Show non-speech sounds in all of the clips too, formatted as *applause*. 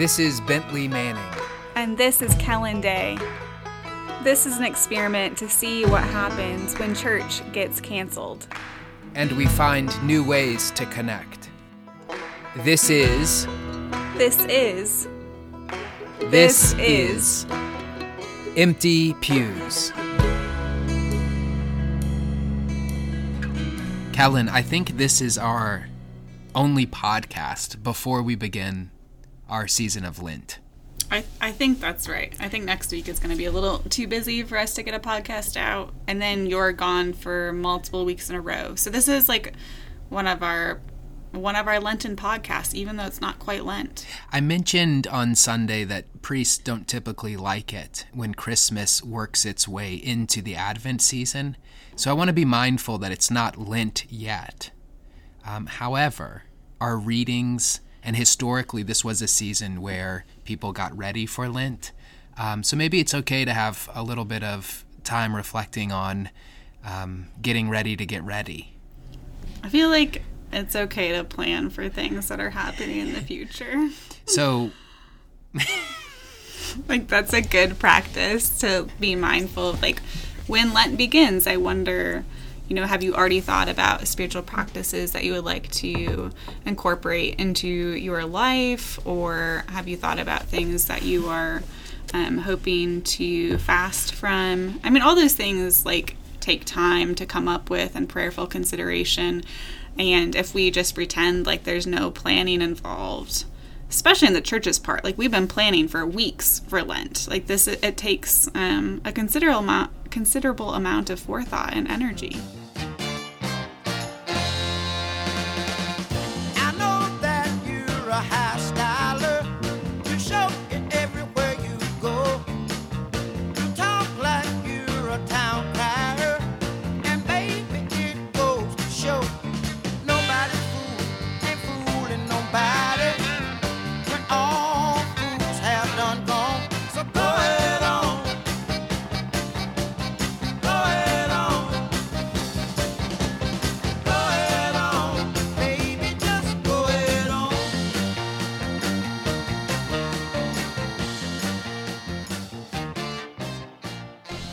This is Bentley Manning. And this is Kellen Day. This is an experiment to see what happens when church gets canceled. And we find new ways to connect. This is. This is. This, is. Empty Pews. Kellen, I think this is our only podcast before we begin our season of Lent. I, I think that's right. I think next week is going to be a little too busy for us to get a podcast out. And then you're gone for multiple weeks in a row. So this is like one of our one of our Lenten podcasts, even though it's not quite Lent. I mentioned on Sunday that priests don't typically like it when Christmas works its way into the Advent season. So I want to be mindful that it's not Lent yet. Um, however, our readings, and historically, this was a season where people got ready for Lent. Um, so maybe it's okay to have a little bit of time reflecting on um, getting ready to get ready. I feel like it's okay to plan for things that are happening in the future. So, *laughs* *laughs* like, that's a good practice to be mindful of, like, when Lent begins, I wonder you know, have you already thought about spiritual practices that you would like to incorporate into your life? Or have you thought about things that you are um, hoping to fast from? I mean, all those things like take time to come up with and prayerful consideration. And if we just pretend like there's no planning involved, especially in the church's part, like we've been planning for weeks for Lent. Like this, it takes um, a considerable amount, considerable amount of forethought and energy.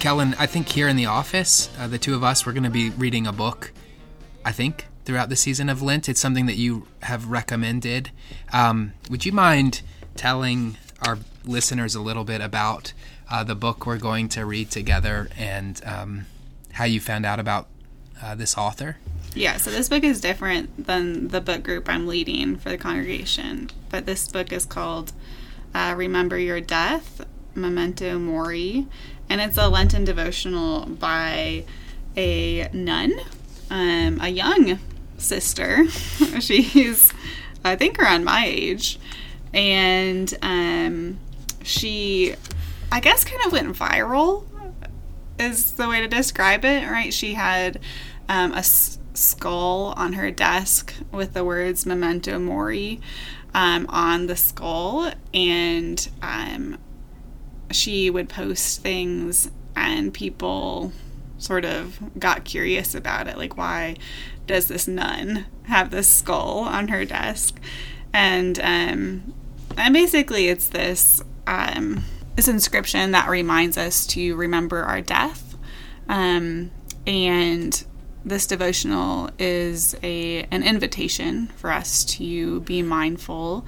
Kellen, I think here in the office, uh, the two of us, we're going to be reading a book, I think, throughout the season of Lent. It's something that you have recommended. Um, would you mind telling our listeners a little bit about uh, the book we're going to read together and um, how you found out about uh, this author? Yeah, so this book is different than the book group I'm leading for the congregation, but this book is called uh, Remember Your Death Memento Mori and it's a Lenten devotional by a nun, um, a young sister. *laughs* She's, I think, around my age, and um, she, I guess, kind of went viral. Is the way to describe it, right? She had um, a s- skull on her desk with the words "Memento Mori" um, on the skull, and um, she would post things and people sort of got curious about it like why does this nun have this skull on her desk? And um and basically it's this um this inscription that reminds us to remember our death. Um and this devotional is a an invitation for us to be mindful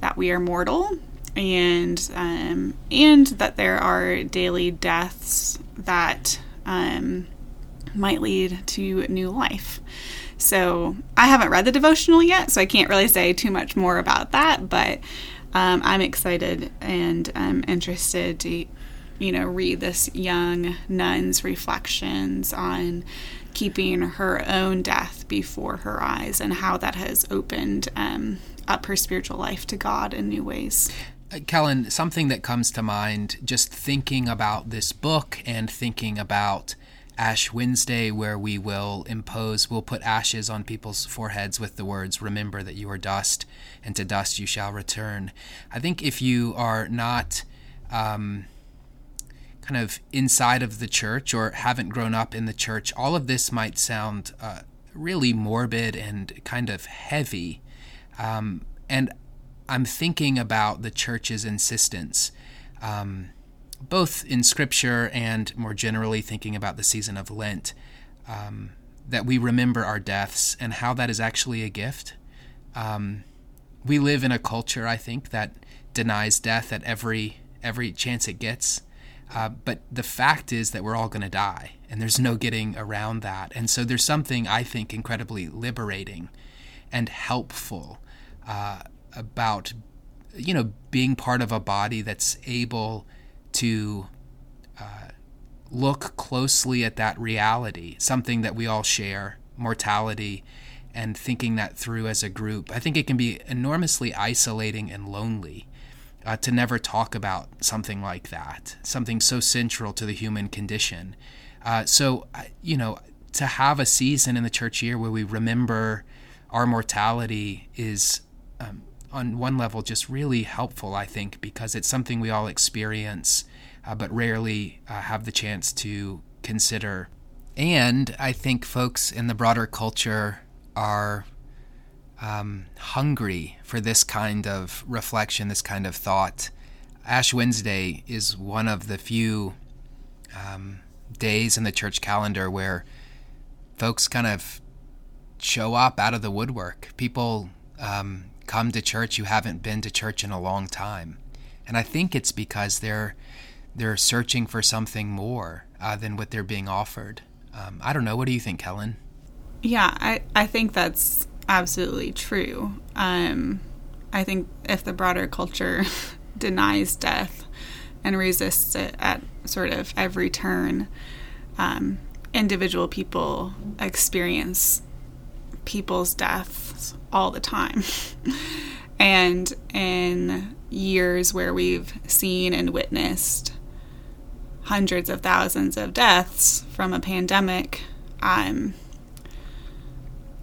that we are mortal and um, and that there are daily deaths that um, might lead to new life. So I haven't read the devotional yet, so I can't really say too much more about that. But um, I'm excited and I'm interested to, you know, read this young nun's reflections on keeping her own death before her eyes and how that has opened um, up her spiritual life to God in new ways. Kellen, something that comes to mind just thinking about this book and thinking about Ash Wednesday, where we will impose, we'll put ashes on people's foreheads with the words, Remember that you are dust, and to dust you shall return. I think if you are not um, kind of inside of the church or haven't grown up in the church, all of this might sound uh, really morbid and kind of heavy. Um, and I'm thinking about the church's insistence, um, both in scripture and more generally thinking about the season of Lent, um, that we remember our deaths and how that is actually a gift. Um, we live in a culture, I think, that denies death at every every chance it gets. Uh, but the fact is that we're all going to die, and there's no getting around that. And so there's something I think incredibly liberating and helpful uh, about, you know, being part of a body that's able to uh, look closely at that reality, something that we all share, mortality, and thinking that through as a group. I think it can be enormously isolating and lonely uh, to never talk about something like that, something so central to the human condition. Uh, so, you know, to have a season in the church year where we remember our mortality is, um, on one level, just really helpful, I think, because it's something we all experience, uh, but rarely uh, have the chance to consider. And I think folks in the broader culture are um, hungry for this kind of reflection, this kind of thought. Ash Wednesday is one of the few um, days in the church calendar where folks kind of show up out of the woodwork. People um, come to church you haven't been to church in a long time, and I think it's because they're they're searching for something more uh, than what they're being offered. Um, I don't know. What do you think, Kellen? Yeah, I, I think that's absolutely true. Um, I think if the broader culture *laughs* denies death and resists it at sort of every turn, um, individual people experience people's deaths all the time. *laughs* and in years where we've seen and witnessed hundreds of thousands of deaths from a pandemic, um,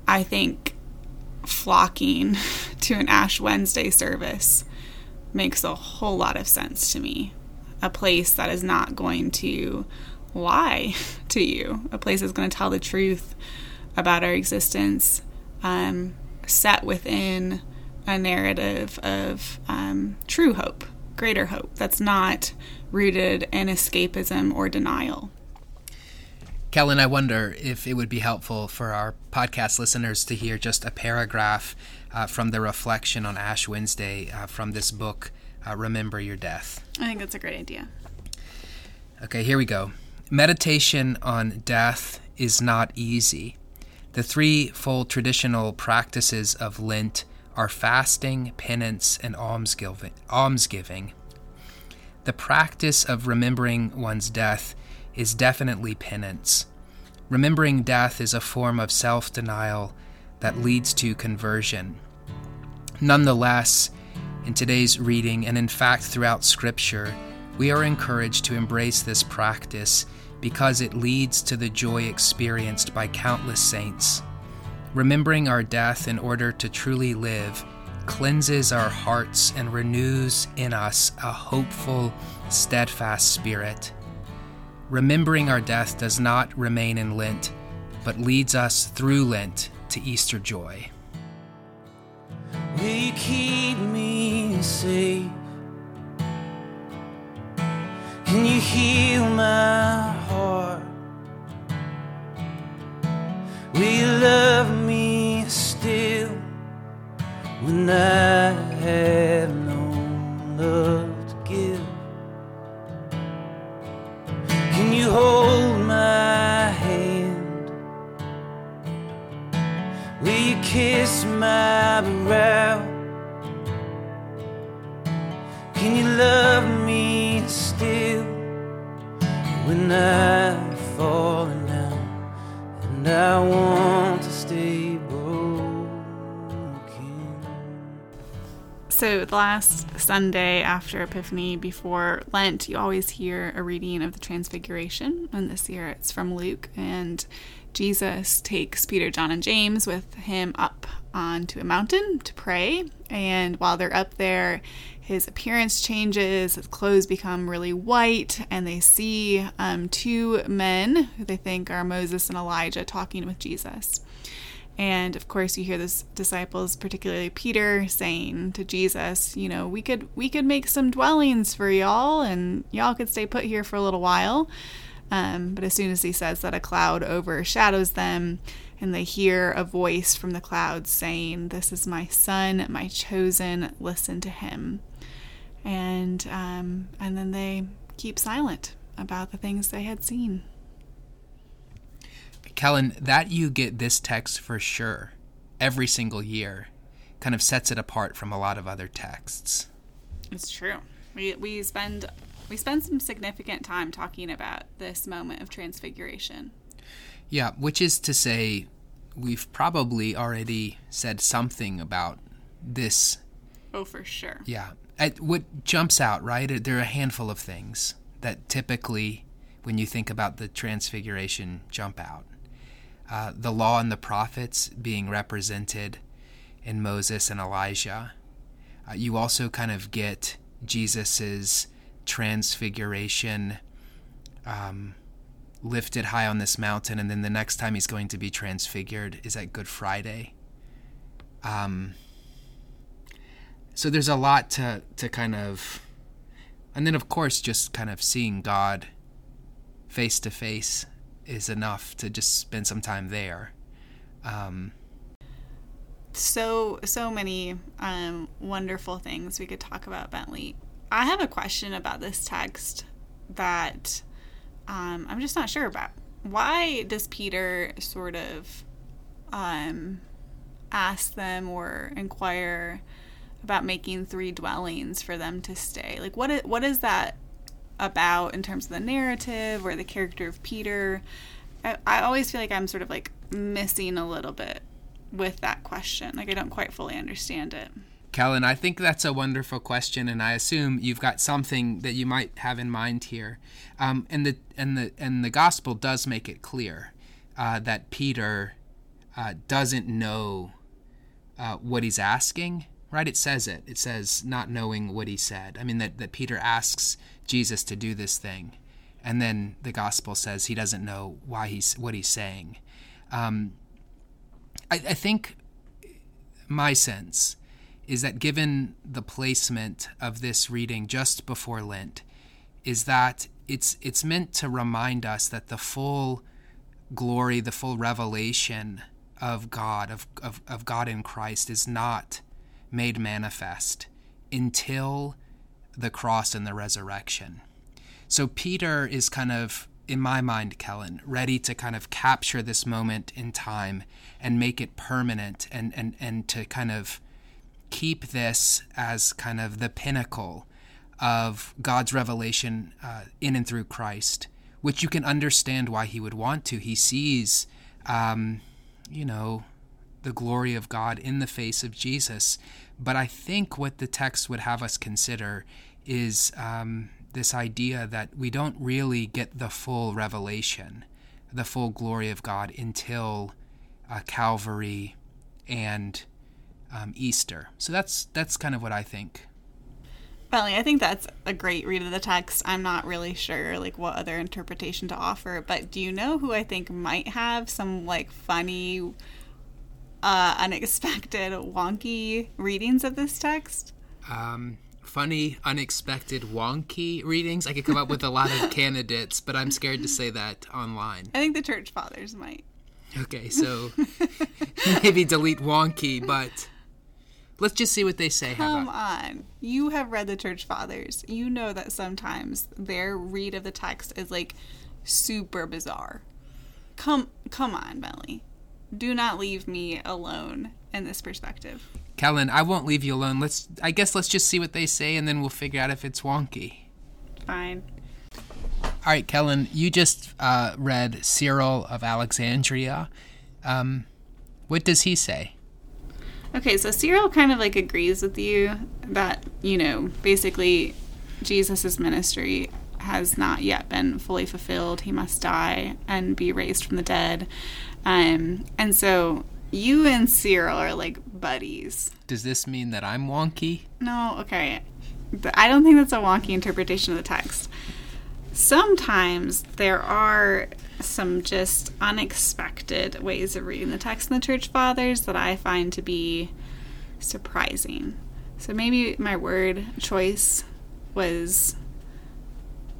I think flocking *laughs* to an Ash Wednesday service makes a whole lot of sense to me. A place that is not going to lie *laughs* to you, a place that's going to tell the truth about our existence, um, set within a narrative of um, true hope, greater hope, that's not rooted in escapism or denial. Kellen, I wonder if it would be helpful for our podcast listeners to hear just a paragraph uh, from the reflection on Ash Wednesday uh, from this book, uh, Remember Your Death. I think that's a great idea. Okay, here we go. Meditation on death is not easy. The threefold traditional practices of Lent are fasting, penance, and almsgiving. almsgiving. The practice of remembering one's death is definitely penance. Remembering death is a form of self denial that leads to conversion. Nonetheless, in today's reading, and in fact throughout Scripture, we are encouraged to embrace this practice because it leads to the joy experienced by countless saints. Remembering our death in order to truly live cleanses our hearts and renews in us a hopeful, steadfast spirit. Remembering our death does not remain in Lent, but leads us through Lent to Easter joy. Will you keep me safe? Can you heal my heart? Will you love me still when I have no love? To give? Can you hold my hand? Will you kiss my brow? When I've fallen down and I want to stay So, the last Sunday after Epiphany, before Lent, you always hear a reading of the Transfiguration. And this year it's from Luke. And Jesus takes Peter, John, and James with him up onto a mountain to pray. And while they're up there, his appearance changes, his clothes become really white, and they see um, two men who they think are Moses and Elijah talking with Jesus. And of course, you hear the disciples, particularly Peter, saying to Jesus, "You know, we could we could make some dwellings for y'all, and y'all could stay put here for a little while." Um, but as soon as he says that, a cloud overshadows them, and they hear a voice from the clouds saying, "This is my son, my chosen. Listen to him." And um, and then they keep silent about the things they had seen. Kellen, that you get this text for sure every single year kind of sets it apart from a lot of other texts. It's true. We, we spend we spend some significant time talking about this moment of transfiguration. Yeah, which is to say we've probably already said something about this. Oh, for sure. Yeah. At, what jumps out, right? There are a handful of things that typically, when you think about the transfiguration, jump out uh, the law and the prophets being represented in Moses and Elijah. Uh, you also kind of get Jesus's transfiguration um, lifted high on this mountain, and then the next time he's going to be transfigured is at Good Friday. Um, so there's a lot to to kind of, and then of course just kind of seeing God face to face is enough to just spend some time there. Um, so so many um, wonderful things we could talk about Bentley. I have a question about this text that um, I'm just not sure about. Why does Peter sort of um, ask them or inquire about making three dwellings for them to stay? Like, what is, what is that about in terms of the narrative or the character of Peter. I, I always feel like I'm sort of like missing a little bit with that question. Like I don't quite fully understand it. Kellen, I think that's a wonderful question, and I assume you've got something that you might have in mind here. Um, and the and the and the gospel does make it clear uh, that Peter uh, doesn't know uh, what he's asking. Right? It says it. It says not knowing what he said. I mean that that Peter asks Jesus to do this thing. And then the gospel says he doesn't know why he's what he's saying. Um, I, I think my sense is that given the placement of this reading just before Lent, is that it's it's meant to remind us that the full glory, the full revelation of God, of, of, of God in Christ, is not made manifest until the cross and the resurrection. So Peter is kind of, in my mind, Kellen, ready to kind of capture this moment in time and make it permanent and, and, and to kind of keep this as kind of the pinnacle of God's revelation uh, in and through Christ, which you can understand why he would want to. He sees, um, you know, the glory of God in the face of Jesus. But I think what the text would have us consider is um, this idea that we don't really get the full revelation, the full glory of God until uh, Calvary and um, Easter. So that's that's kind of what I think. Bentley, I think that's a great read of the text. I'm not really sure like what other interpretation to offer, but do you know who I think might have some like funny, uh, unexpected, wonky readings of this text? Um, funny, unexpected, wonky readings. I could come up with a lot of *laughs* candidates, but I'm scared to say that online. I think the church fathers might. Okay, so *laughs* *laughs* maybe delete wonky, but let's just see what they say. Come on. You have read the church fathers. You know that sometimes their read of the text is like super bizarre. Come come on, Bentley. Do not leave me alone in this perspective. Kellen, I won't leave you alone. Let's I guess let's just see what they say and then we'll figure out if it's wonky. Fine. All right, Kellen, you just uh, read Cyril of Alexandria. Um, what does he say? Okay, so Cyril kind of like agrees with you that, you know, basically Jesus' ministry has not yet been fully fulfilled. He must die and be raised from the dead. Um, and so you and Cyril are like buddies. Does this mean that I'm wonky? No, okay. I don't think that's a wonky interpretation of the text. Sometimes there are some just unexpected ways of reading the text in the church fathers that I find to be surprising. So maybe my word choice was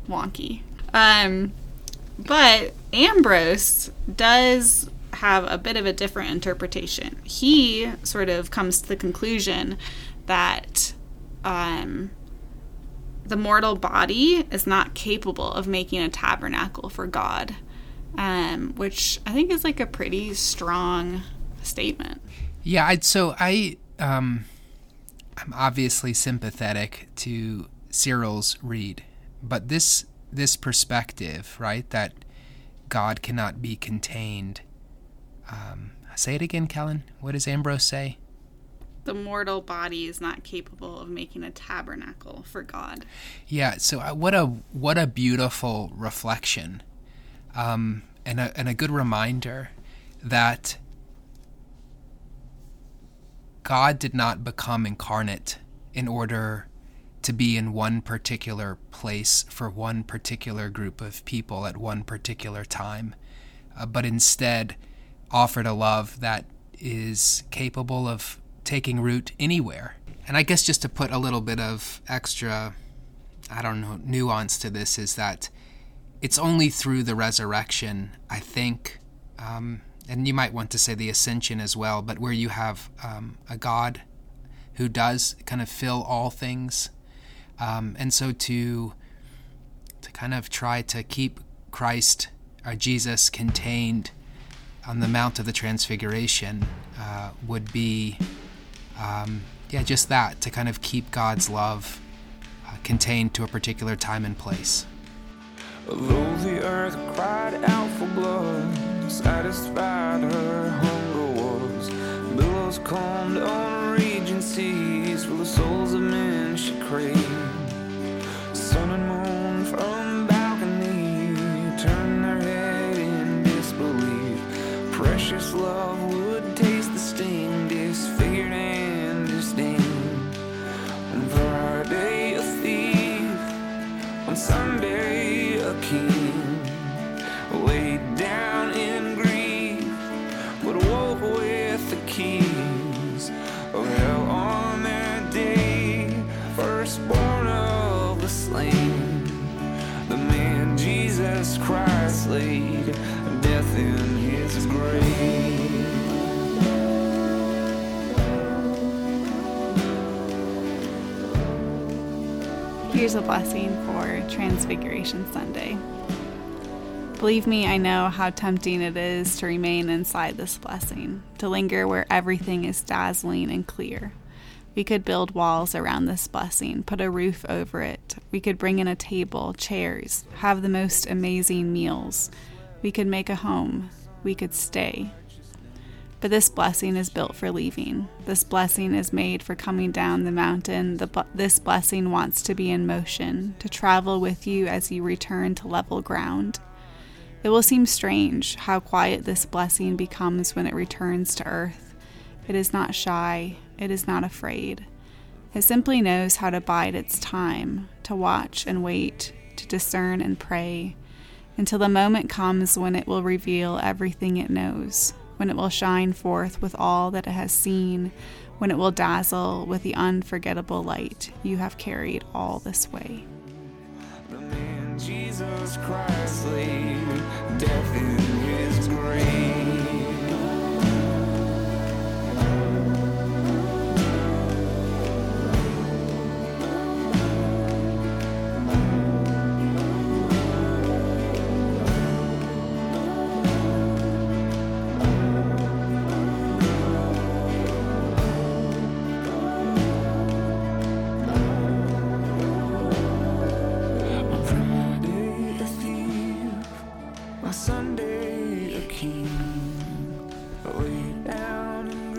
wonky. Um, but Ambrose does have a bit of a different interpretation. He sort of comes to the conclusion that um, the mortal body is not capable of making a tabernacle for God, um, which I think is like a pretty strong statement. Yeah, I'd, so I um, I'm obviously sympathetic to Cyril's read, but this this perspective, right, that God cannot be contained. Um, say it again, Kellen. What does Ambrose say? The mortal body is not capable of making a tabernacle for God. Yeah. So uh, what a what a beautiful reflection, um, and a and a good reminder that God did not become incarnate in order to be in one particular place for one particular group of people at one particular time, uh, but instead offered a love that is capable of taking root anywhere. And I guess just to put a little bit of extra, I don't know, nuance to this is that it's only through the resurrection, I think, um, and you might want to say the ascension as well, but where you have um, a God who does kind of fill all things, um, and so to to kind of try to keep Christ or Jesus contained on the Mount of the Transfiguration uh, would be, um, yeah, just that to kind of keep God's love uh, contained to a particular time and place. Though the earth cried out for blood, satisfied her hunger was. Billows calmed on raging seas, for the souls of men she craved. Sun and moon from balcony turned their head in disbelief. Precious love king Here's a blessing for Transfiguration Sunday. Believe me, I know how tempting it is to remain inside this blessing, to linger where everything is dazzling and clear. We could build walls around this blessing, put a roof over it. We could bring in a table, chairs, have the most amazing meals. We could make a home. We could stay. But this blessing is built for leaving. This blessing is made for coming down the mountain. The, this blessing wants to be in motion, to travel with you as you return to level ground. It will seem strange how quiet this blessing becomes when it returns to earth. It is not shy, it is not afraid. It simply knows how to bide its time, to watch and wait, to discern and pray, until the moment comes when it will reveal everything it knows, when it will shine forth with all that it has seen, when it will dazzle with the unforgettable light you have carried all this way.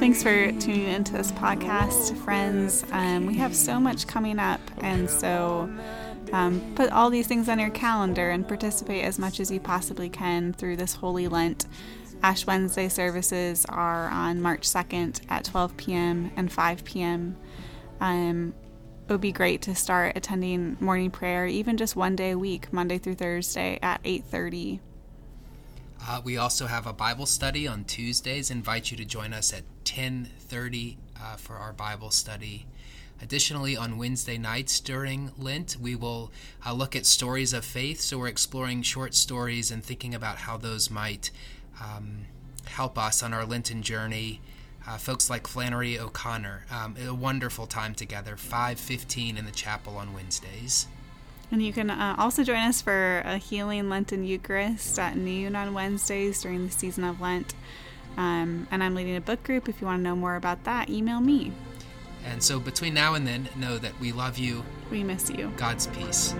Thanks for tuning into this podcast, friends. Um, we have so much coming up, and so um, put all these things on your calendar and participate as much as you possibly can through this Holy Lent. Ash Wednesday services are on March 2nd at 12 p.m. and 5 p.m. Um, it would be great to start attending morning prayer, even just one day a week, Monday through Thursday at 8:30. Uh, we also have a Bible study on Tuesdays. Invite you to join us at 10:30 uh, for our Bible study. Additionally, on Wednesday nights during Lent, we will uh, look at stories of faith. So we're exploring short stories and thinking about how those might um, help us on our Lenten journey. Uh, folks like Flannery O'Connor, um, a wonderful time together. 5:15 in the chapel on Wednesdays. And you can uh, also join us for a healing Lenten Eucharist at noon on Wednesdays during the season of Lent. Um, and I'm leading a book group. If you want to know more about that, email me. And so between now and then, know that we love you. We miss you. God's peace.